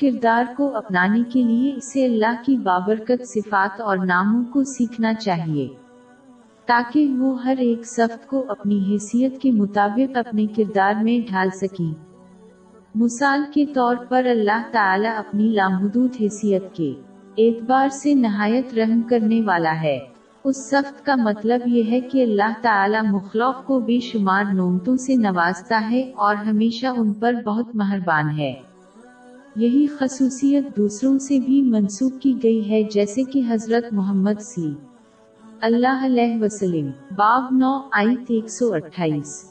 کردار کو اپنانے کے لیے اسے اللہ کی بابرکت صفات اور ناموں کو سیکھنا چاہیے۔ تاکہ وہ ہر ایک صفت کو اپنی حیثیت کے مطابق اپنے کردار میں ڈھال سکی مثال کے طور پر اللہ تعالی اپنی لامحدود حیثیت کے اعتبار سے نہایت رحم کرنے والا ہے۔ اس سخت کا مطلب یہ ہے کہ اللہ تعالی مخلوق کو بے شمار نومتوں سے نوازتا ہے اور ہمیشہ ان پر بہت مہربان ہے۔ یہی خصوصیت دوسروں سے بھی منسوخ کی گئی ہے جیسے کہ حضرت محمد سی۔ اللہ علیہ وسلم، باب نو، آیت ایک سو اٹھائیس۔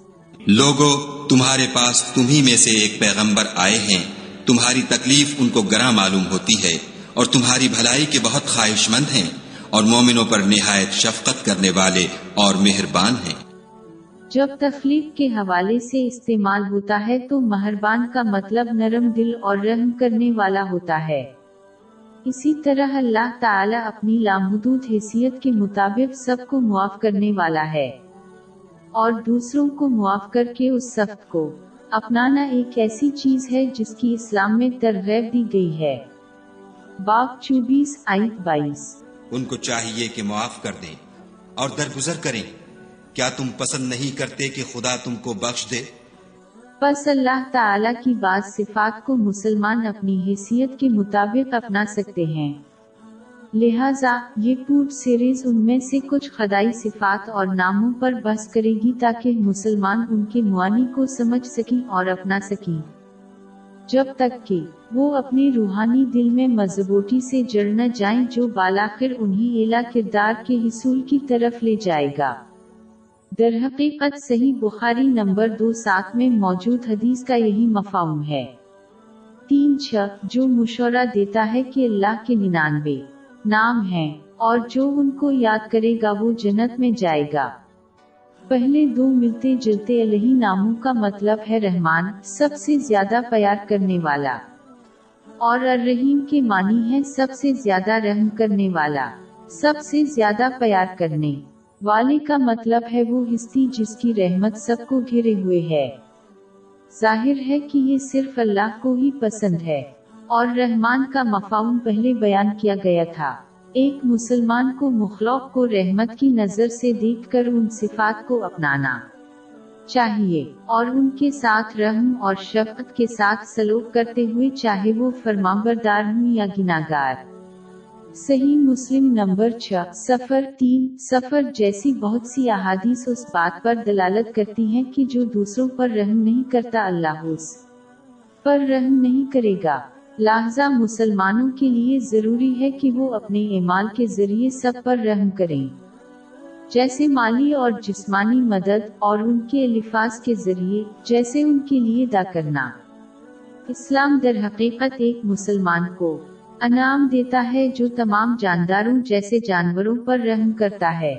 لوگو، تمہارے پاس تمہیں میں سے ایک پیغمبر آئے ہیں۔ تمہاری تکلیف ان کو گراں معلوم ہوتی ہے اور تمہاری بھلائی کے بہت خواہش مند ہیں اور مومنوں پر نہایت شفقت کرنے والے اور مہربان ہیں۔ جب تخلیق کے حوالے سے استعمال ہوتا ہے تو مہربان کا مطلب نرم دل اور رحم کرنے والا ہوتا ہے۔ اسی طرح اللہ تعالی اپنی لامحدود حیثیت کے مطابق سب کو معاف کرنے والا ہے۔ اور دوسروں کو معاف کر کے اس سخت کو اپنانا ایک ایسی چیز ہے جس کی اسلام میں ترغیب دی گئی ہے۔ باغ چوبیس آئٹ بائیس۔ ان کو چاہیے کہ معاف کر دیں اور درگزر کریں۔ کیا تم پسند نہیں کرتے کہ خدا تم کو بخش دے؟ پس اللہ تعالی کی بعض صفات کو مسلمان اپنی حیثیت کے مطابق اپنا سکتے ہیں۔ لہذا یہ پور سیریز ان میں سے کچھ خدائی صفات اور ناموں پر بحث کرے گی تاکہ مسلمان ان کے معانی کو سمجھ سکیں اور اپنا سکیں۔ جب تک کہ وہ اپنے روحانی دل میں مضبوطی سے جڑ نہ جائیں جو بالاخر انہیں اعلیٰ کردار کے حصول کی طرف لے جائے گا۔ در حقیقت صحیح بخاری نمبر دو سات میں موجود حدیث کا یہی مفہوم ہے۔ تین چھ، جو مشورہ دیتا ہے کہ اللہ کے ننانوے نام ہیں اور جو ان کو یاد کرے گا وہ جنت میں جائے گا۔ پہلے دو ملتے جلتے الہی ناموں کا مطلب ہے رحمان، سب سے زیادہ پیار کرنے والا۔ اور الرحیم کے معنی ہے سب سے زیادہ رحم کرنے والا، سب سے زیادہ پیار کرنے۔ والے کا مطلب ہے وہ ہستی جس کی رحمت سب کو گھرے ہوئے ہے۔ ظاہر ہے کہ یہ صرف اللہ کو ہی پسند ہے۔ اور رحمان کا مفہوم پہلے بیان کیا گیا تھا۔ ایک مسلمان کو مخلوق کو رحمت کی نظر سے دیکھ کر ان صفات کو اپنانا چاہیے اور ان کے ساتھ رحم اور شفقت کے ساتھ سلوک کرتے ہوئے چاہے وہ فرما بردار ہوں یا گناگار صحیح مسلم نمبر چھ سفر تین سفر جیسی بہت سی احادیث اس بات پر دلالت کرتی ہیں کہ جو دوسروں پر رحم نہیں کرتا اللہ اس پر رحم نہیں کرے گا۔ لہذا مسلمانوں کے لیے ضروری ہے کہ وہ اپنے ایمال کے ذریعے سب پر رحم کریں۔ جیسے مالی اور جسمانی مدد اور ان کے الفاظ کے ذریعے جیسے ان کے لیے دا کرنا۔ اسلام در حقیقت ایک مسلمان کو انعام دیتا ہے جو تمام جانداروں جیسے جانوروں پر رحم کرتا ہے۔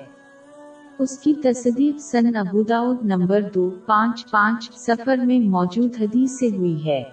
اس کی تصدیق سن ابوداؤد نمبر دو، پانچ پانچ سفر میں موجود حدیث سے ہوئی ہے۔